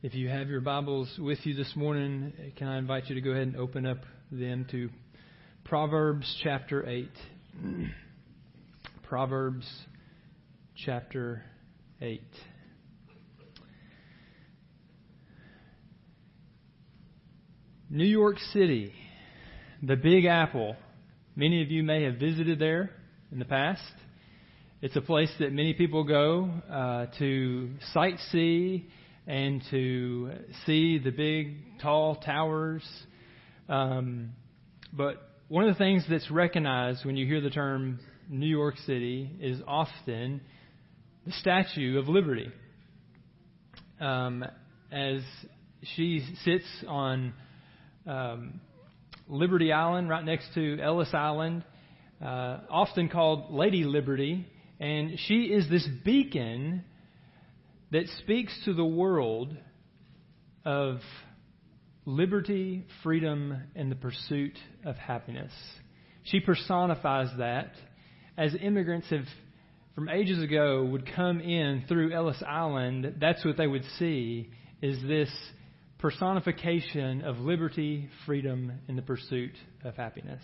If you have your Bibles with you this morning, can I invite you to go ahead and open up them to Proverbs chapter 8. Proverbs chapter 8. New York City, the Big Apple. Many of you may have visited there in the past. It's a place that many people go uh, to sightsee and to see the big, tall towers. Um, but one of the things that's recognized when you hear the term New York City is often the Statue of Liberty. Um, as she sits on um, Liberty Island, right next to Ellis Island, uh, often called Lady Liberty, and she is this beacon that speaks to the world of liberty, freedom, and the pursuit of happiness. She personifies that as immigrants have, from ages ago, would come in through Ellis Island. That's what they would see is this personification of liberty, freedom, and the pursuit of happiness.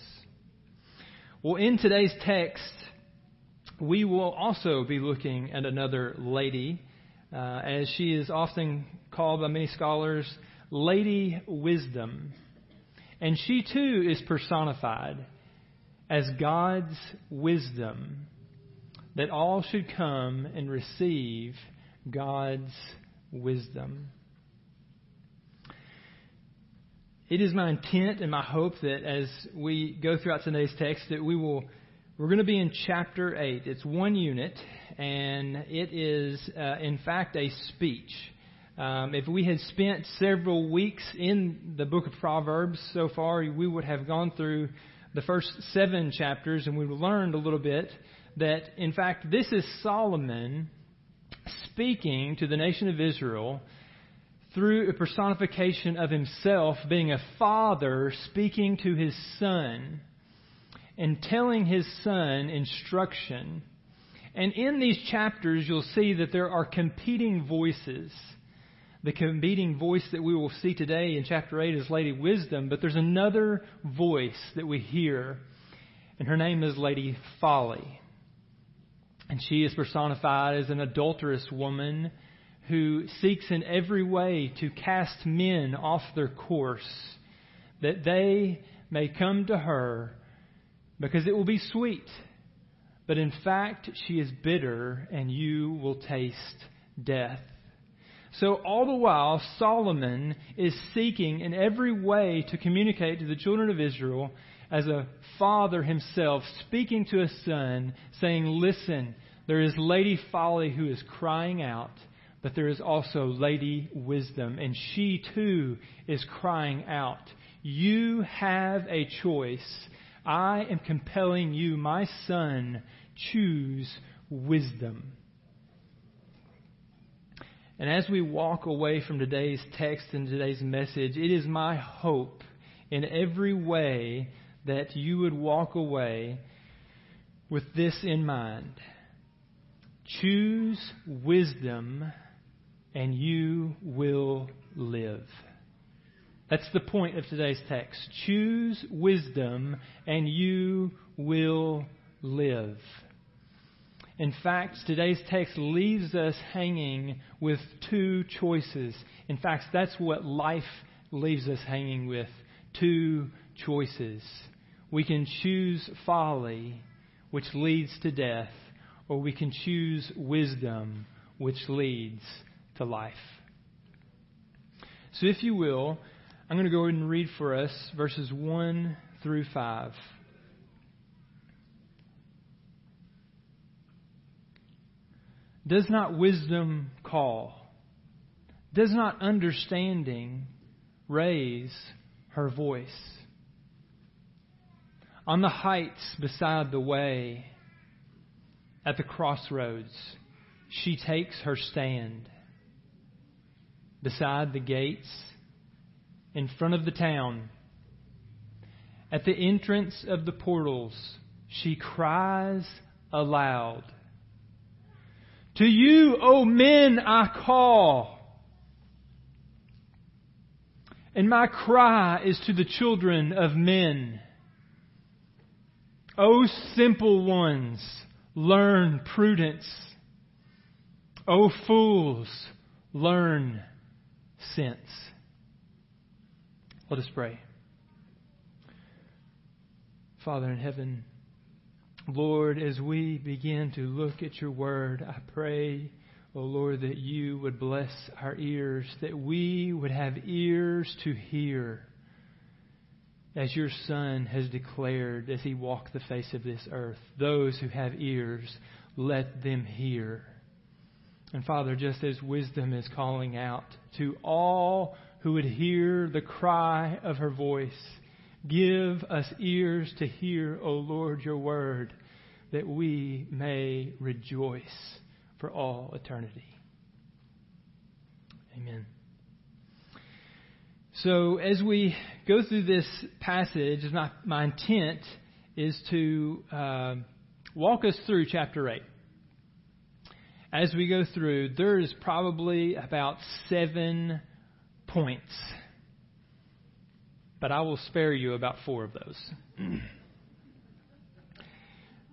Well, in today's text, we will also be looking at another lady uh, as she is often called by many scholars, Lady Wisdom. And she too is personified as God's wisdom, that all should come and receive God's wisdom. It is my intent and my hope that as we go throughout today's text that we will we're going to be in chapter 8. It's one unit and it is, uh, in fact, a speech. Um, if we had spent several weeks in the book of Proverbs so far, we would have gone through the first seven chapters and we learned a little bit that, in fact, this is Solomon speaking to the nation of Israel through a personification of himself being a father speaking to his son and telling his son instruction and in these chapters, you'll see that there are competing voices. The competing voice that we will see today in chapter 8 is Lady Wisdom, but there's another voice that we hear, and her name is Lady Folly. And she is personified as an adulterous woman who seeks in every way to cast men off their course, that they may come to her because it will be sweet but in fact, she is bitter, and you will taste death. So, all the while, Solomon is seeking in every way to communicate to the children of Israel as a father himself, speaking to a son, saying, Listen, there is Lady Folly who is crying out, but there is also Lady Wisdom, and she too is crying out. You have a choice. I am compelling you, my son, choose wisdom. And as we walk away from today's text and today's message, it is my hope in every way that you would walk away with this in mind. Choose wisdom and you will live. That's the point of today's text. Choose wisdom and you will live. In fact, today's text leaves us hanging with two choices. In fact, that's what life leaves us hanging with two choices. We can choose folly, which leads to death, or we can choose wisdom, which leads to life. So, if you will, I'm going to go ahead and read for us verses 1 through 5. Does not wisdom call? Does not understanding raise her voice? On the heights beside the way, at the crossroads, she takes her stand. Beside the gates, in front of the town, at the entrance of the portals, she cries aloud. To you, O men, I call. And my cry is to the children of men. O simple ones, learn prudence. O fools, learn sense. Let us pray. Father in heaven, Lord, as we begin to look at your word, I pray, O oh Lord, that you would bless our ears, that we would have ears to hear, as your Son has declared as he walked the face of this earth. Those who have ears, let them hear. And Father, just as wisdom is calling out to all who would hear the cry of her voice, give us ears to hear, O Lord, your word, that we may rejoice for all eternity. Amen. So, as we go through this passage, my, my intent is to uh, walk us through chapter 8 as we go through, there is probably about seven points. But I will spare you about four of those.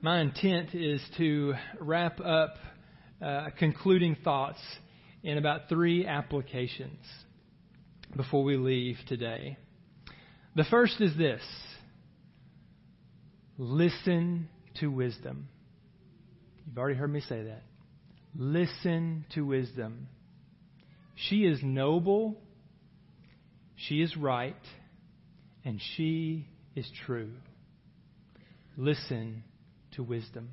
My intent is to wrap up uh, concluding thoughts in about three applications before we leave today. The first is this listen to wisdom. You've already heard me say that. Listen to wisdom. She is noble, she is right, and she is true. Listen to wisdom.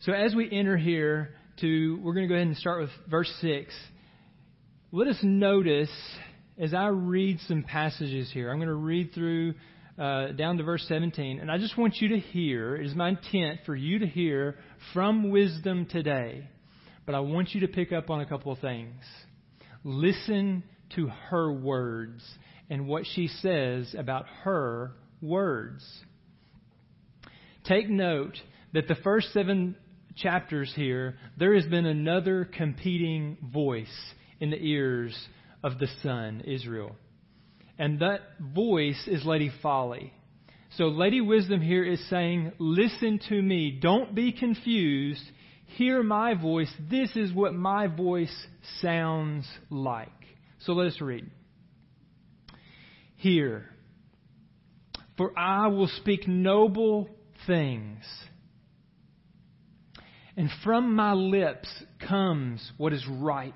So as we enter here to we're going to go ahead and start with verse 6. Let us notice as I read some passages here. I'm going to read through uh, down to verse 17. And I just want you to hear, it is my intent for you to hear from wisdom today. But I want you to pick up on a couple of things. Listen to her words and what she says about her words. Take note that the first seven chapters here, there has been another competing voice in the ears of the son, Israel. And that voice is Lady Folly. So Lady Wisdom here is saying, listen to me. Don't be confused. Hear my voice. This is what my voice sounds like. So let us read. Here, for I will speak noble things. And from my lips comes what is right.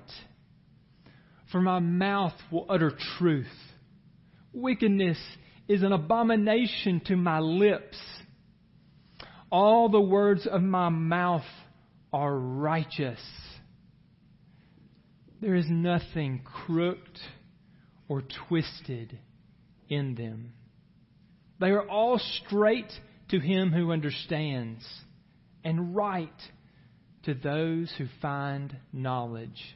For my mouth will utter truth. Wickedness is an abomination to my lips. All the words of my mouth are righteous. There is nothing crooked or twisted in them. They are all straight to him who understands and right to those who find knowledge.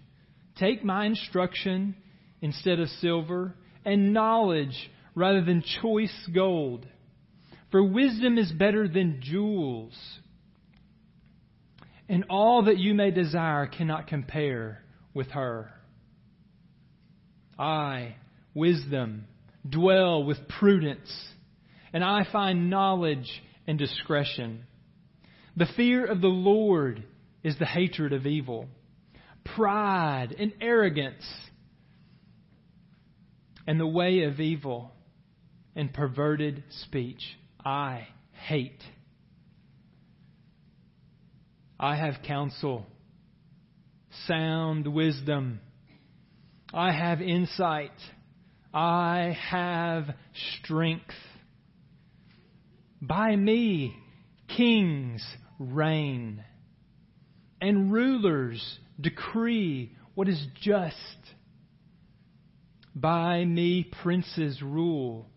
Take my instruction instead of silver and knowledge rather than choice gold. For wisdom is better than jewels, and all that you may desire cannot compare with her. I, wisdom, dwell with prudence, and I find knowledge and discretion. The fear of the Lord is the hatred of evil. Pride and arrogance and the way of evil and perverted speech I hate. I have counsel, sound wisdom. I have insight. I have strength. By me, kings reign, and rulers decree what is just. By me princes rule,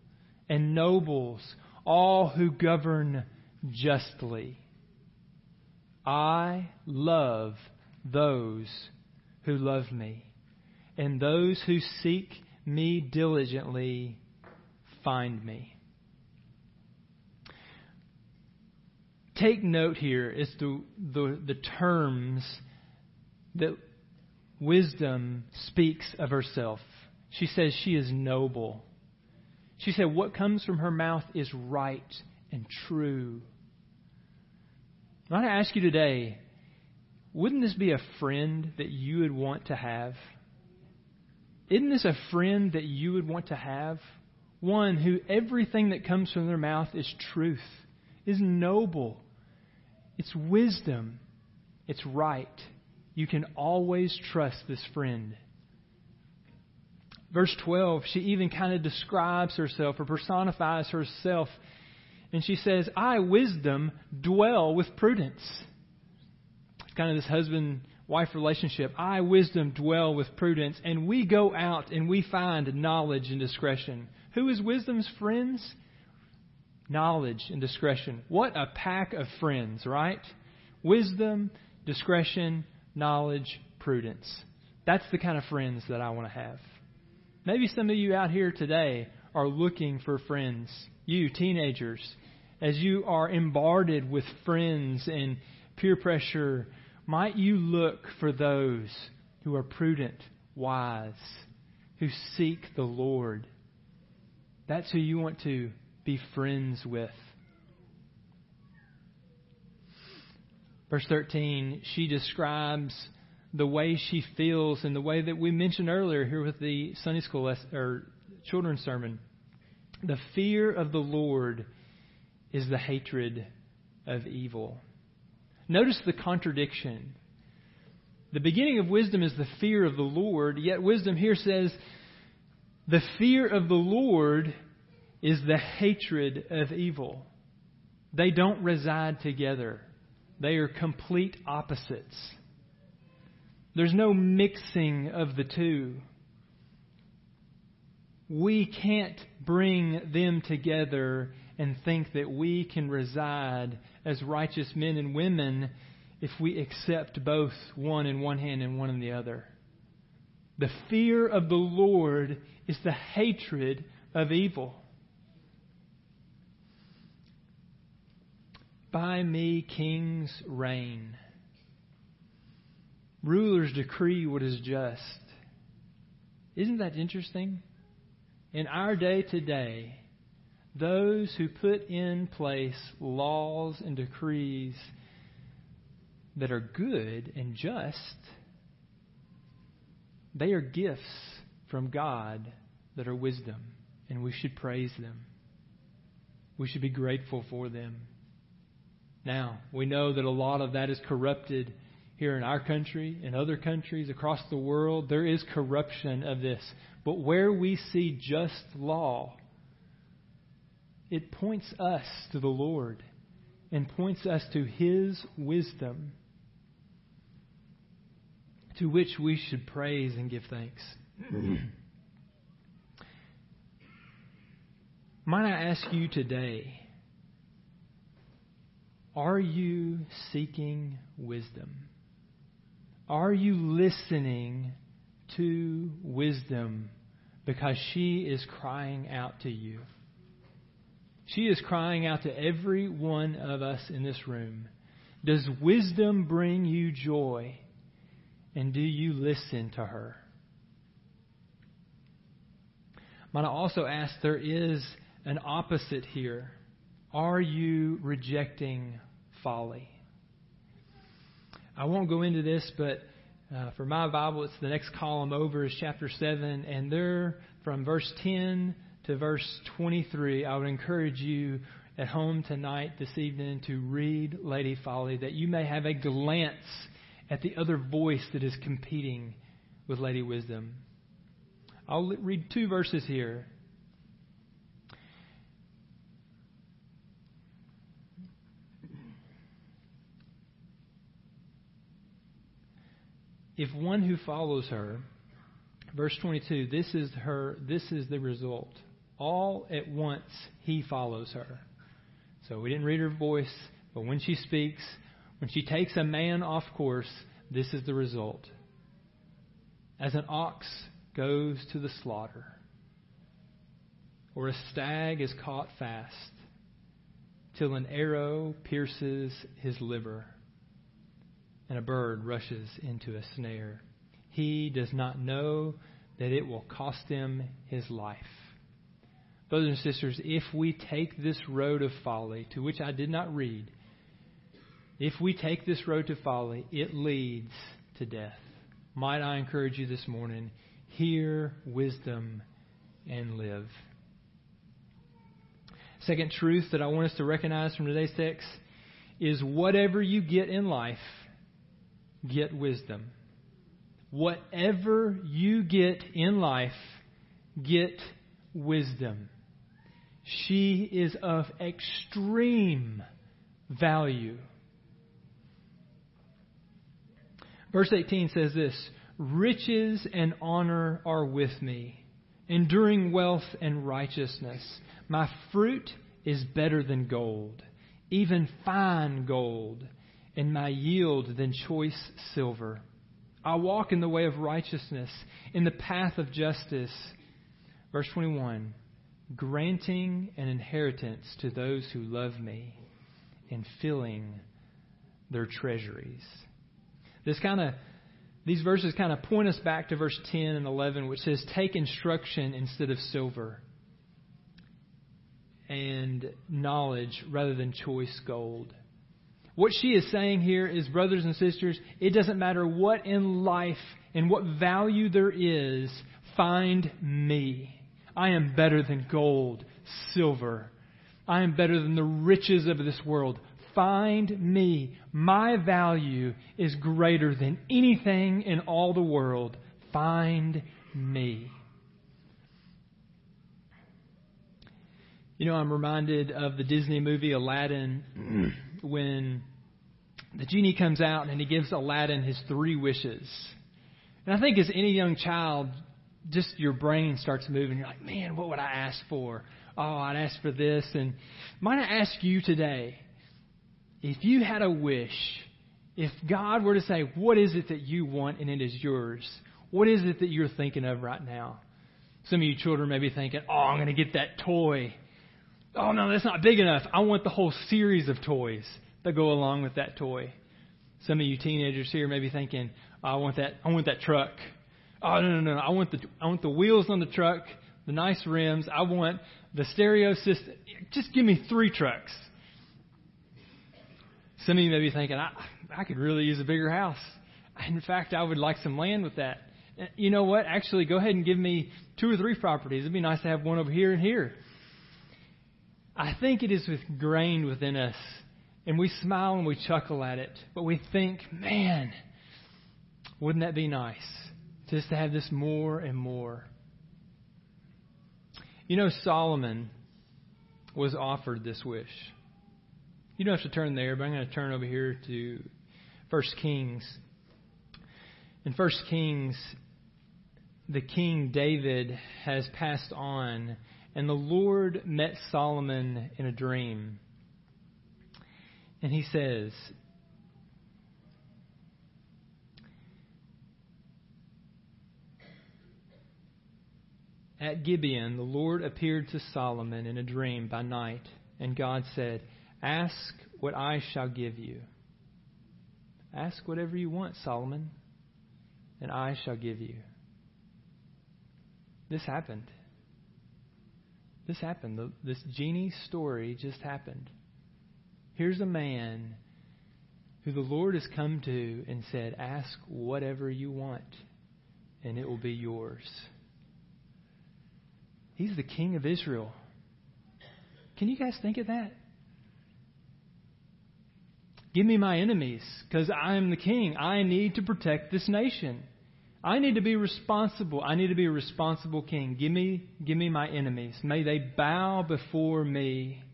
and nobles, all who govern justly. I love those who love me, and those who seek me diligently find me. Take note here as to the, the terms that wisdom speaks of herself. She says she is noble. She said, What comes from her mouth is right and true. I want to ask you today wouldn't this be a friend that you would want to have? Isn't this a friend that you would want to have? One who everything that comes from their mouth is truth, is noble, it's wisdom, it's right. You can always trust this friend. Verse 12, she even kind of describes herself or personifies herself. And she says, I, wisdom, dwell with prudence. It's kind of this husband wife relationship. I, wisdom, dwell with prudence. And we go out and we find knowledge and discretion. Who is wisdom's friends? Knowledge and discretion. What a pack of friends, right? Wisdom, discretion, knowledge, prudence. That's the kind of friends that I want to have. Maybe some of you out here today are looking for friends. You, teenagers, as you are bombarded with friends and peer pressure, might you look for those who are prudent, wise, who seek the Lord. That's who you want to be friends with. Verse 13, she describes the way she feels and the way that we mentioned earlier here with the Sunday school lesson, or children's sermon. The fear of the Lord is the hatred of evil. Notice the contradiction. The beginning of wisdom is the fear of the Lord, yet wisdom here says the fear of the Lord is the hatred of evil. They don't reside together, they are complete opposites. There's no mixing of the two. We can't bring them together and think that we can reside as righteous men and women if we accept both one in one hand and one in the other. The fear of the Lord is the hatred of evil. By me kings reign. Rulers decree what is just. Isn't that interesting? In our day today, those who put in place laws and decrees that are good and just, they are gifts from God that are wisdom, and we should praise them. We should be grateful for them. Now, we know that a lot of that is corrupted here in our country, in other countries, across the world. There is corruption of this. But where we see just law, it points us to the Lord and points us to His wisdom, to which we should praise and give thanks. Might I ask you today, are you seeking wisdom? Are you listening to wisdom because she is crying out to you? She is crying out to every one of us in this room. Does wisdom bring you joy? And do you listen to her? Might I also ask, there is an opposite here. Are you rejecting folly? I won't go into this, but uh, for my Bible, it's the next column over is chapter 7, and there, from verse 10 to verse 23, I would encourage you at home tonight, this evening, to read Lady Folly, that you may have a glance at the other voice that is competing with Lady Wisdom. I'll read two verses here. If one who follows her, verse 22, this is her this is the result all at once he follows her. So we didn't read her voice, but when she speaks, when she takes a man off course, this is the result. As an ox goes to the slaughter, or a stag is caught fast, till an arrow pierces his liver, and a bird rushes into a snare. He does not know that it will cost him his life. Brothers and sisters, if we take this road of folly, to which I did not read, if we take this road to folly, it leads to death. Might I encourage you this morning, hear wisdom and live. Second truth that I want us to recognize from today's text is whatever you get in life, get wisdom. Whatever you get in life, get wisdom. She is of extreme value. Verse 18 says this Riches and honor are with me, enduring wealth and righteousness. My fruit is better than gold, even fine gold, and my yield than choice silver. I walk in the way of righteousness, in the path of justice. Verse 21 granting an inheritance to those who love me and filling their treasuries. This kind of these verses kind of point us back to verse 10 and 11 which says take instruction instead of silver and knowledge rather than choice gold. What she is saying here is, brothers and sisters, it doesn't matter what in life and what value there is, find me. I am better than gold, silver. I am better than the riches of this world. Find me. My value is greater than anything in all the world. Find me. You know, I'm reminded of the Disney movie Aladdin when the genie comes out and he gives Aladdin his three wishes. And I think as any young child, just your brain starts moving. You're like, man, what would I ask for? Oh, I'd ask for this. And might I ask you today, if you had a wish, if God were to say, what is it that you want and it is yours, what is it that you're thinking of right now? Some of you children may be thinking, oh, I'm going to get that toy. Oh, no, that's not big enough. I want the whole series of toys that go along with that toy. Some of you teenagers here may be thinking, oh, I want that, I want that truck. Oh, no, no, no. I want the, I want the wheels on the truck, the nice rims. I want the stereo system. Just give me three trucks. Some of you may be thinking, I, I could really use a bigger house. In fact, I would like some land with that. Eh, you know what? Actually, go ahead and give me two or three properties. It'd be nice to have one over here and here. I think it is ingrained within us, and we smile and we chuckle at it, but we think, man, wouldn't that be nice just to have this more and more? You know, Solomon was offered this wish. You don't have to turn there, but I'm going to turn over here to First Kings. In First Kings, the king David has passed on and the Lord met Solomon in a dream. And he says, At Gibeon, the Lord appeared to Solomon in a dream by night, and God said, Ask what I shall give you. Ask whatever you want, Solomon, and I shall give you. This happened. This happened. This genie story just happened. Here's a man who the Lord has come to and said, Ask whatever you want, and it will be yours. He's the king of Israel. Can you guys think of that? Give me my enemies, because I am the king. I need to protect this nation. I need to be responsible. I need to be a responsible king. Give me, give me my enemies. May they bow before me.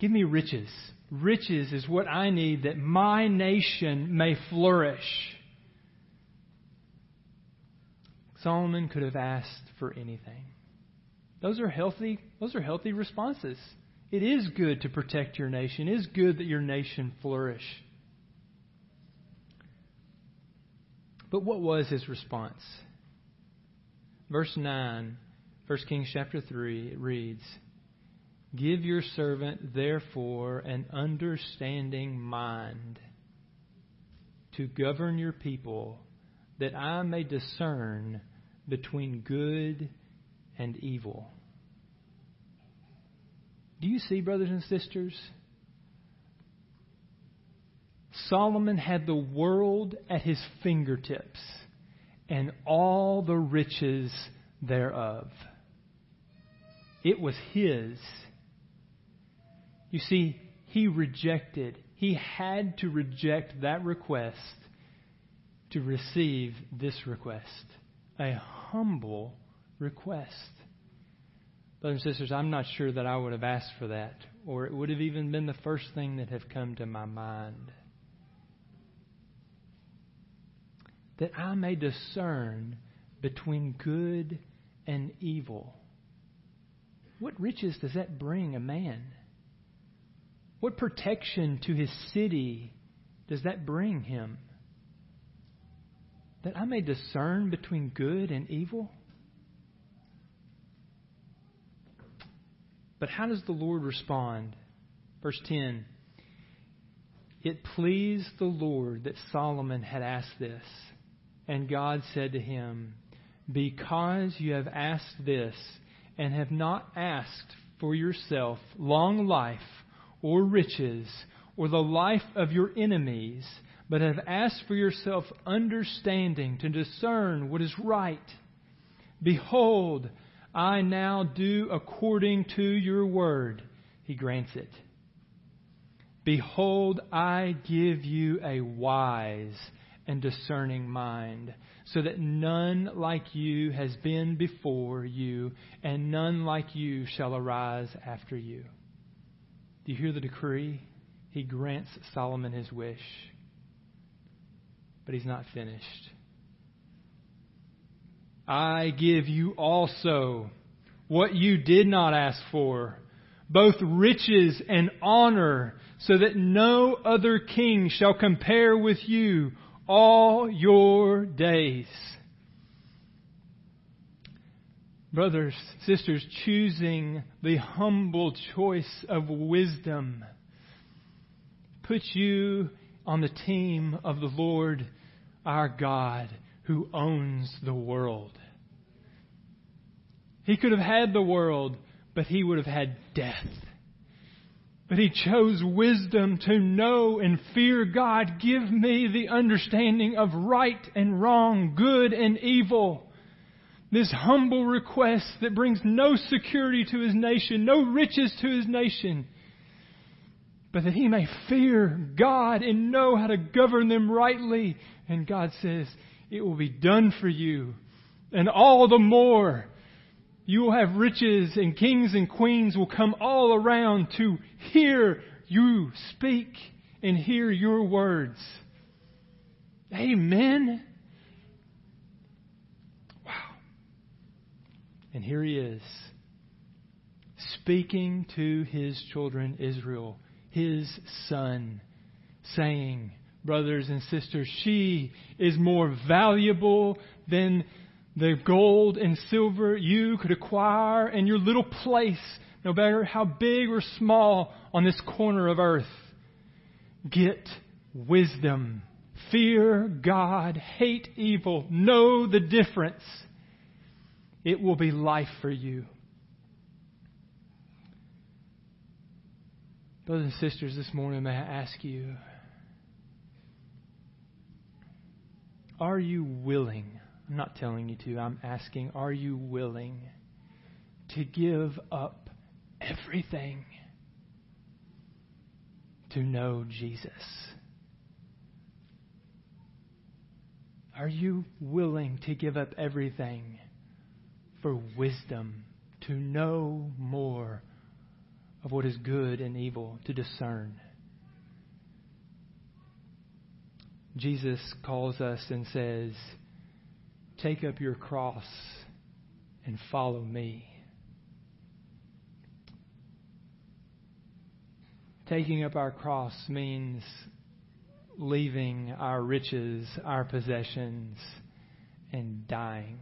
Give me riches. Riches is what I need that my nation may flourish. Solomon could have asked for anything. Those are healthy, those are healthy responses. It is good to protect your nation. It is good that your nation flourish. But what was his response? Verse 9, 1 Kings chapter 3, it reads Give your servant, therefore, an understanding mind to govern your people that I may discern between good and evil. Do you see, brothers and sisters? Solomon had the world at his fingertips and all the riches thereof. It was his. You see, he rejected, he had to reject that request to receive this request a humble request. Brothers and sisters, I'm not sure that I would have asked for that, or it would have even been the first thing that have come to my mind. That I may discern between good and evil. What riches does that bring a man? What protection to his city does that bring him? That I may discern between good and evil? But how does the Lord respond? Verse 10 It pleased the Lord that Solomon had asked this. And God said to him, Because you have asked this, and have not asked for yourself long life, or riches, or the life of your enemies, but have asked for yourself understanding to discern what is right. Behold, I now do according to your word. He grants it. Behold, I give you a wise and discerning mind, so that none like you has been before you, and none like you shall arise after you. Do you hear the decree? He grants Solomon his wish. But he's not finished. I give you also what you did not ask for, both riches and honor, so that no other king shall compare with you all your days. Brothers, sisters, choosing the humble choice of wisdom puts you on the team of the Lord our God who owns the world. He could have had the world, but he would have had death. But he chose wisdom to know and fear God. Give me the understanding of right and wrong, good and evil. This humble request that brings no security to his nation, no riches to his nation, but that he may fear God and know how to govern them rightly. And God says, it will be done for you. And all the more, you will have riches and kings and queens will come all around to hear you speak and hear your words. Amen. Wow. And here he is, speaking to his children, Israel, his son, saying, brothers and sisters. She is more valuable than the gold and silver you could acquire in your little place, no matter how big or small on this corner of earth. Get wisdom. Fear God. Hate evil. Know the difference. It will be life for you. Brothers and sisters, this morning, may I ask you Are you willing? I'm not telling you to, I'm asking, are you willing to give up everything to know Jesus? Are you willing to give up everything for wisdom, to know more of what is good and evil, to discern? Jesus calls us and says, Take up your cross and follow me. Taking up our cross means leaving our riches, our possessions, and dying.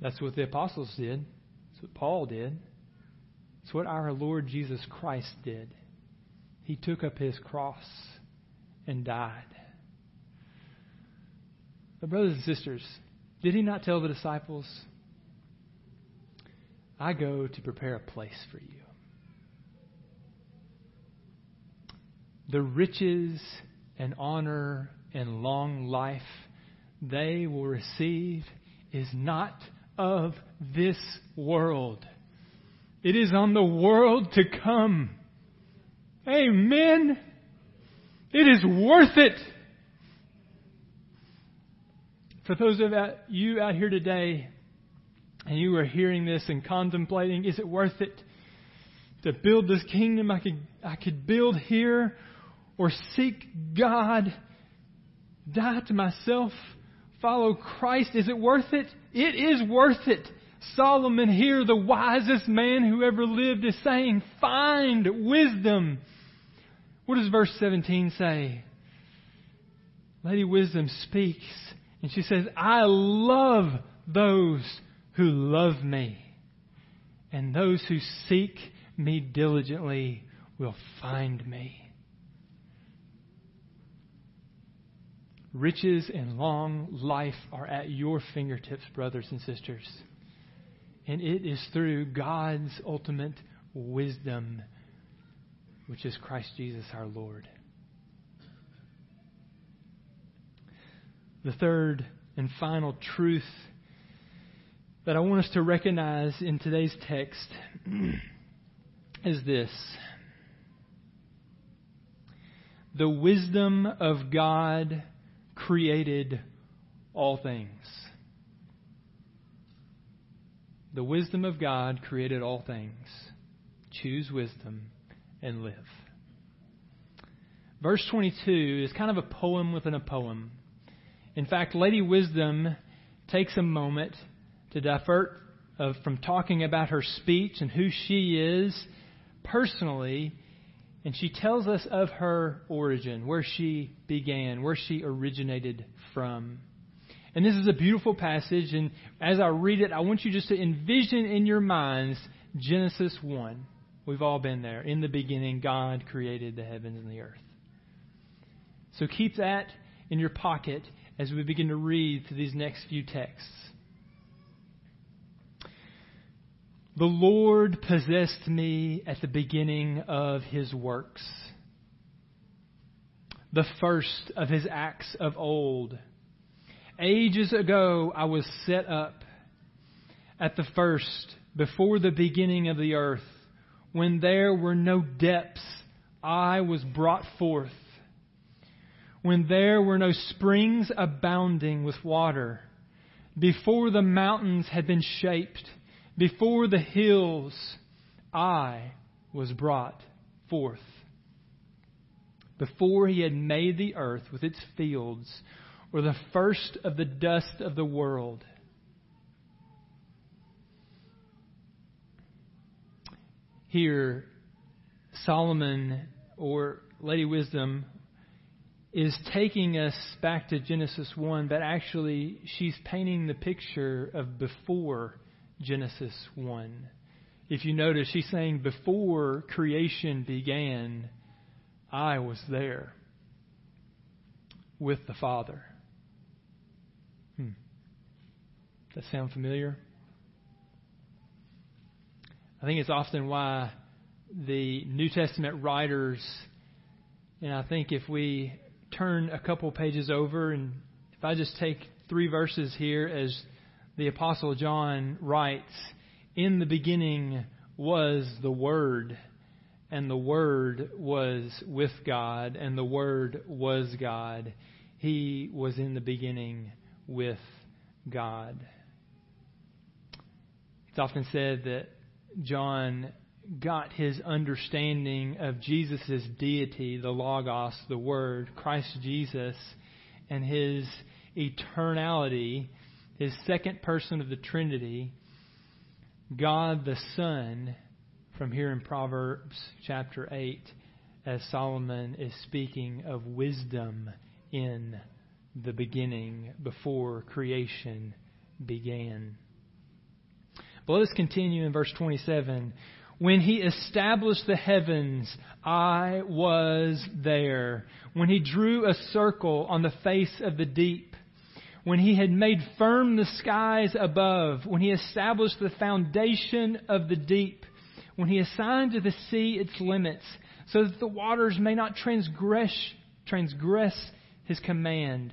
That's what the apostles did. That's what Paul did. It's what our Lord Jesus Christ did. He took up his cross and died. But, brothers and sisters, did he not tell the disciples, I go to prepare a place for you? The riches and honor and long life they will receive is not of this world. It is on the world to come. Amen. It is worth it. For those of you out here today, and you are hearing this and contemplating, is it worth it to build this kingdom I could, I could build here or seek God, die to myself, follow Christ? Is it worth it? It is worth it. Solomon here, the wisest man who ever lived, is saying, find wisdom. What does verse 17 say? Lady Wisdom speaks and she says, I love those who love me, and those who seek me diligently will find me. Riches and long life are at your fingertips, brothers and sisters. And it is through God's ultimate wisdom, which is Christ Jesus our Lord. The third and final truth that I want us to recognize in today's text is this the wisdom of God created all things. The wisdom of God created all things. Choose wisdom and live. Verse 22 is kind of a poem within a poem. In fact, Lady Wisdom takes a moment to divert of, from talking about her speech and who she is personally, and she tells us of her origin, where she began, where she originated from. And this is a beautiful passage, and as I read it, I want you just to envision in your minds Genesis 1. We've all been there. In the beginning, God created the heavens and the earth. So keep that in your pocket as we begin to read through these next few texts. The Lord possessed me at the beginning of his works, the first of his acts of old. Ages ago I was set up at the first, before the beginning of the earth. When there were no depths, I was brought forth. When there were no springs abounding with water, before the mountains had been shaped, before the hills, I was brought forth. Before he had made the earth with its fields, or the first of the dust of the world. Here, Solomon or Lady Wisdom is taking us back to Genesis 1, but actually she's painting the picture of before Genesis 1. If you notice, she's saying, Before creation began, I was there with the Father. That sound familiar? I think it's often why the New Testament writers, and I think if we turn a couple pages over, and if I just take three verses here as the Apostle John writes, In the beginning was the Word, and the Word was with God, and the Word was God. He was in the beginning with God. It's often said that John got his understanding of Jesus' deity, the Logos, the Word, Christ Jesus, and his eternality his second person of the Trinity, God the Son, from here in Proverbs chapter 8, as Solomon is speaking of wisdom in the beginning, before creation began. But let us continue in verse 27. When he established the heavens, I was there. When he drew a circle on the face of the deep, when he had made firm the skies above, when he established the foundation of the deep, when he assigned to the sea its limits, so that the waters may not transgress, transgress his command,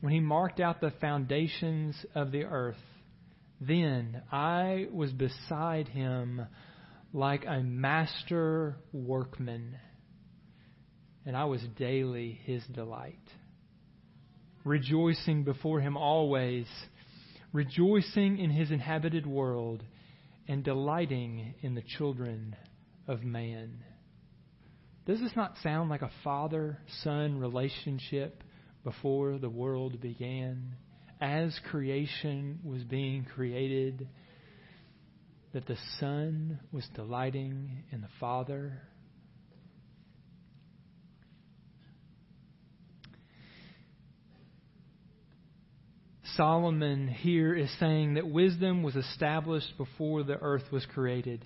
when he marked out the foundations of the earth, then I was beside him like a master workman, and I was daily his delight rejoicing before him always, rejoicing in his inhabited world, and delighting in the children of man. Does this not sound like a father son relationship before the world began? As creation was being created, that the Son was delighting in the Father Solomon here is saying that wisdom was established before the earth was created.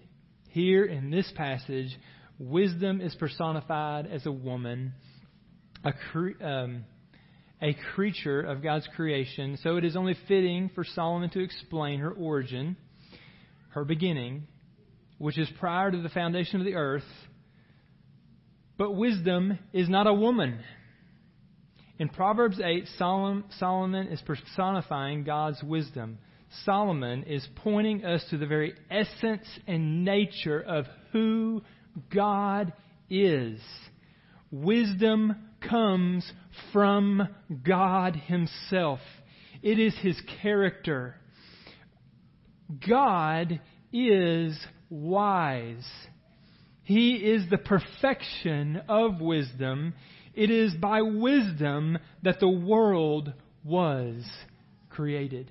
Here in this passage, wisdom is personified as a woman, a, cre- um, a creature of God's creation. So it is only fitting for Solomon to explain her origin, her beginning, which is prior to the foundation of the earth. But wisdom is not a woman. In Proverbs 8, Solomon is personifying God's wisdom. Solomon is pointing us to the very essence and nature of who God is. Wisdom comes from God Himself. It is His character. God is wise. He is the perfection of wisdom. It is by wisdom that the world was created.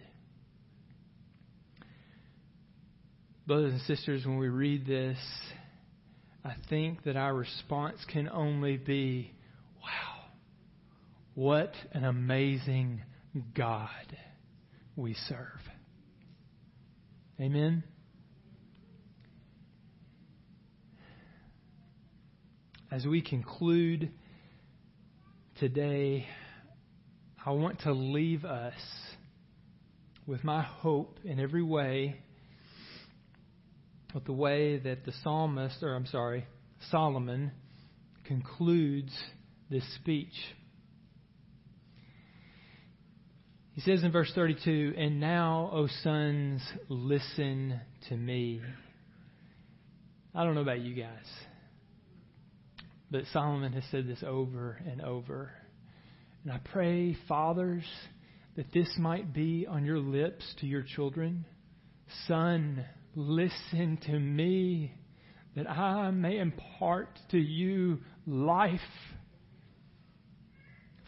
Brothers and sisters, when we read this, I think that our response can only be, wow, what an amazing God we serve. Amen. As we conclude today, I want to leave us with my hope in every way, with the way that the psalmist, or I'm sorry, Solomon concludes this speech. He says in verse 32, And now, O sons, listen to me. I don't know about you guys. But Solomon has said this over and over. And I pray, fathers, that this might be on your lips to your children. Son, listen to me, that I may impart to you life.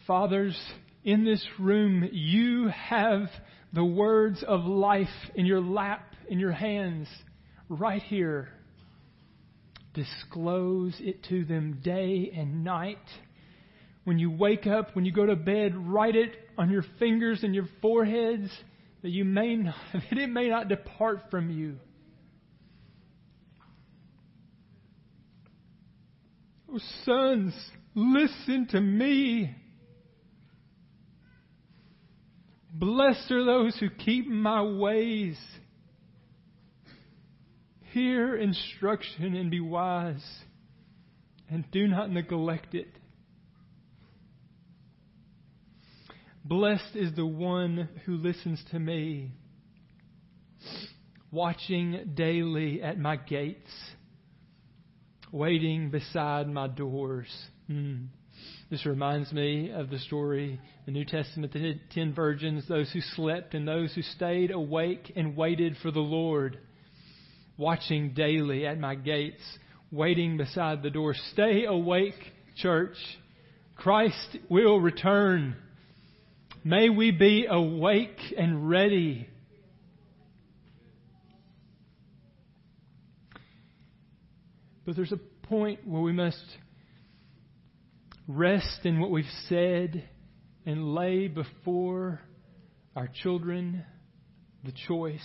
Fathers, in this room, you have the words of life in your lap, in your hands, right here. Disclose it to them day and night. When you wake up, when you go to bed, write it on your fingers and your foreheads that you may not, that it may not depart from you. Oh, sons, listen to me. Blessed are those who keep my ways. Hear instruction and be wise, and do not neglect it. Blessed is the one who listens to me, watching daily at my gates, waiting beside my doors. Mm. This reminds me of the story, the New Testament, the ten virgins, those who slept and those who stayed awake and waited for the Lord watching daily at my gates, waiting beside the door. Stay awake, church. Christ will return. May we be awake and ready. But there's a point where we must rest in what we've said and lay before our children the choice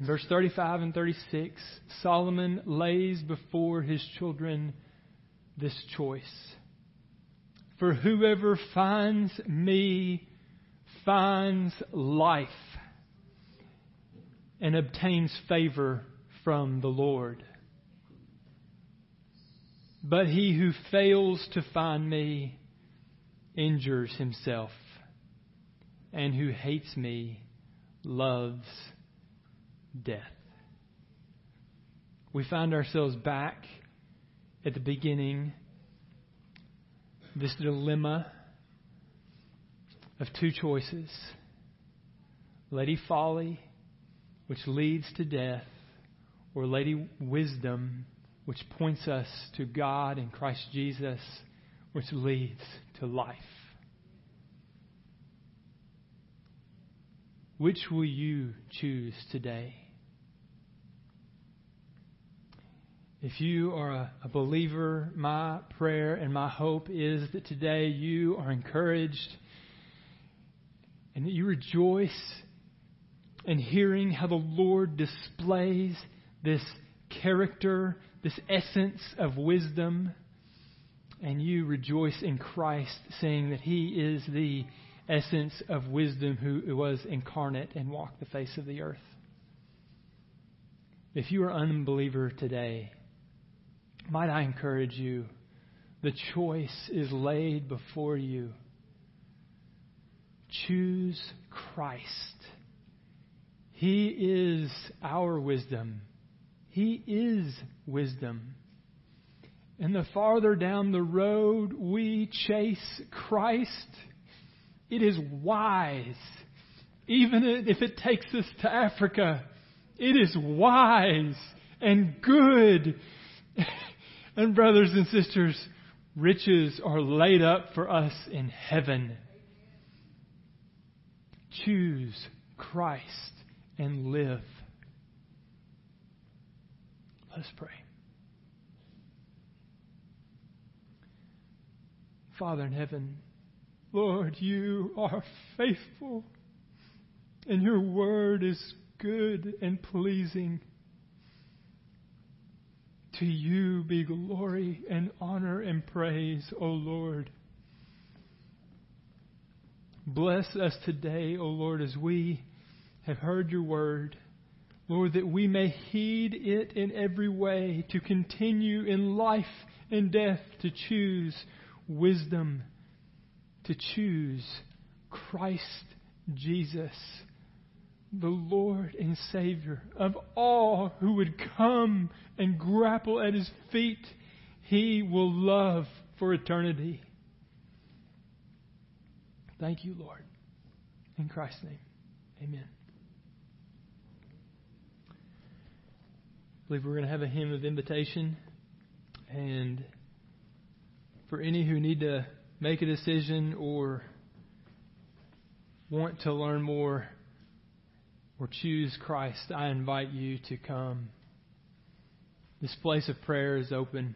in verse 35 and 36, Solomon lays before his children this choice For whoever finds me finds life and obtains favor from the Lord. But he who fails to find me injures himself, and who hates me loves death. We find ourselves back at the beginning, this dilemma of two choices Lady Folly, which leads to death, or Lady Wisdom, which points us to God in Christ Jesus, which leads to life. Which will you choose today? If you are a, believer, my prayer and my hope is that today you are encouraged and that you rejoice in hearing how the Lord displays this character, this essence of wisdom, and you rejoice in Christ, saying that He is the essence of wisdom who was incarnate and walked the face of the earth. If you are an unbeliever today, might I encourage you? The choice is laid before you. Choose Christ. He is our wisdom. He is wisdom. And the farther down the road we chase Christ, it is wise. Even if it takes us to Africa, it is wise and good. and brothers and sisters, riches are laid up for us in heaven. Choose Christ and live. Let's pray. Father in heaven, Lord, you are faithful, and your word is good and pleasing. To you be glory and honor and praise, O Lord. Bless us today, O Lord, as we have heard your word. Lord, that we may heed it in every way to continue in life and death to choose wisdom, to choose Christ Jesus, the Lord and Savior of all who would come and grapple at his feet. He will love for eternity. Thank you, Lord. In Christ's name, amen. I believe we're going to have a hymn of invitation. And for any who need to make a decision or want to learn more or choose Christ, I invite you to come. This place of prayer is open.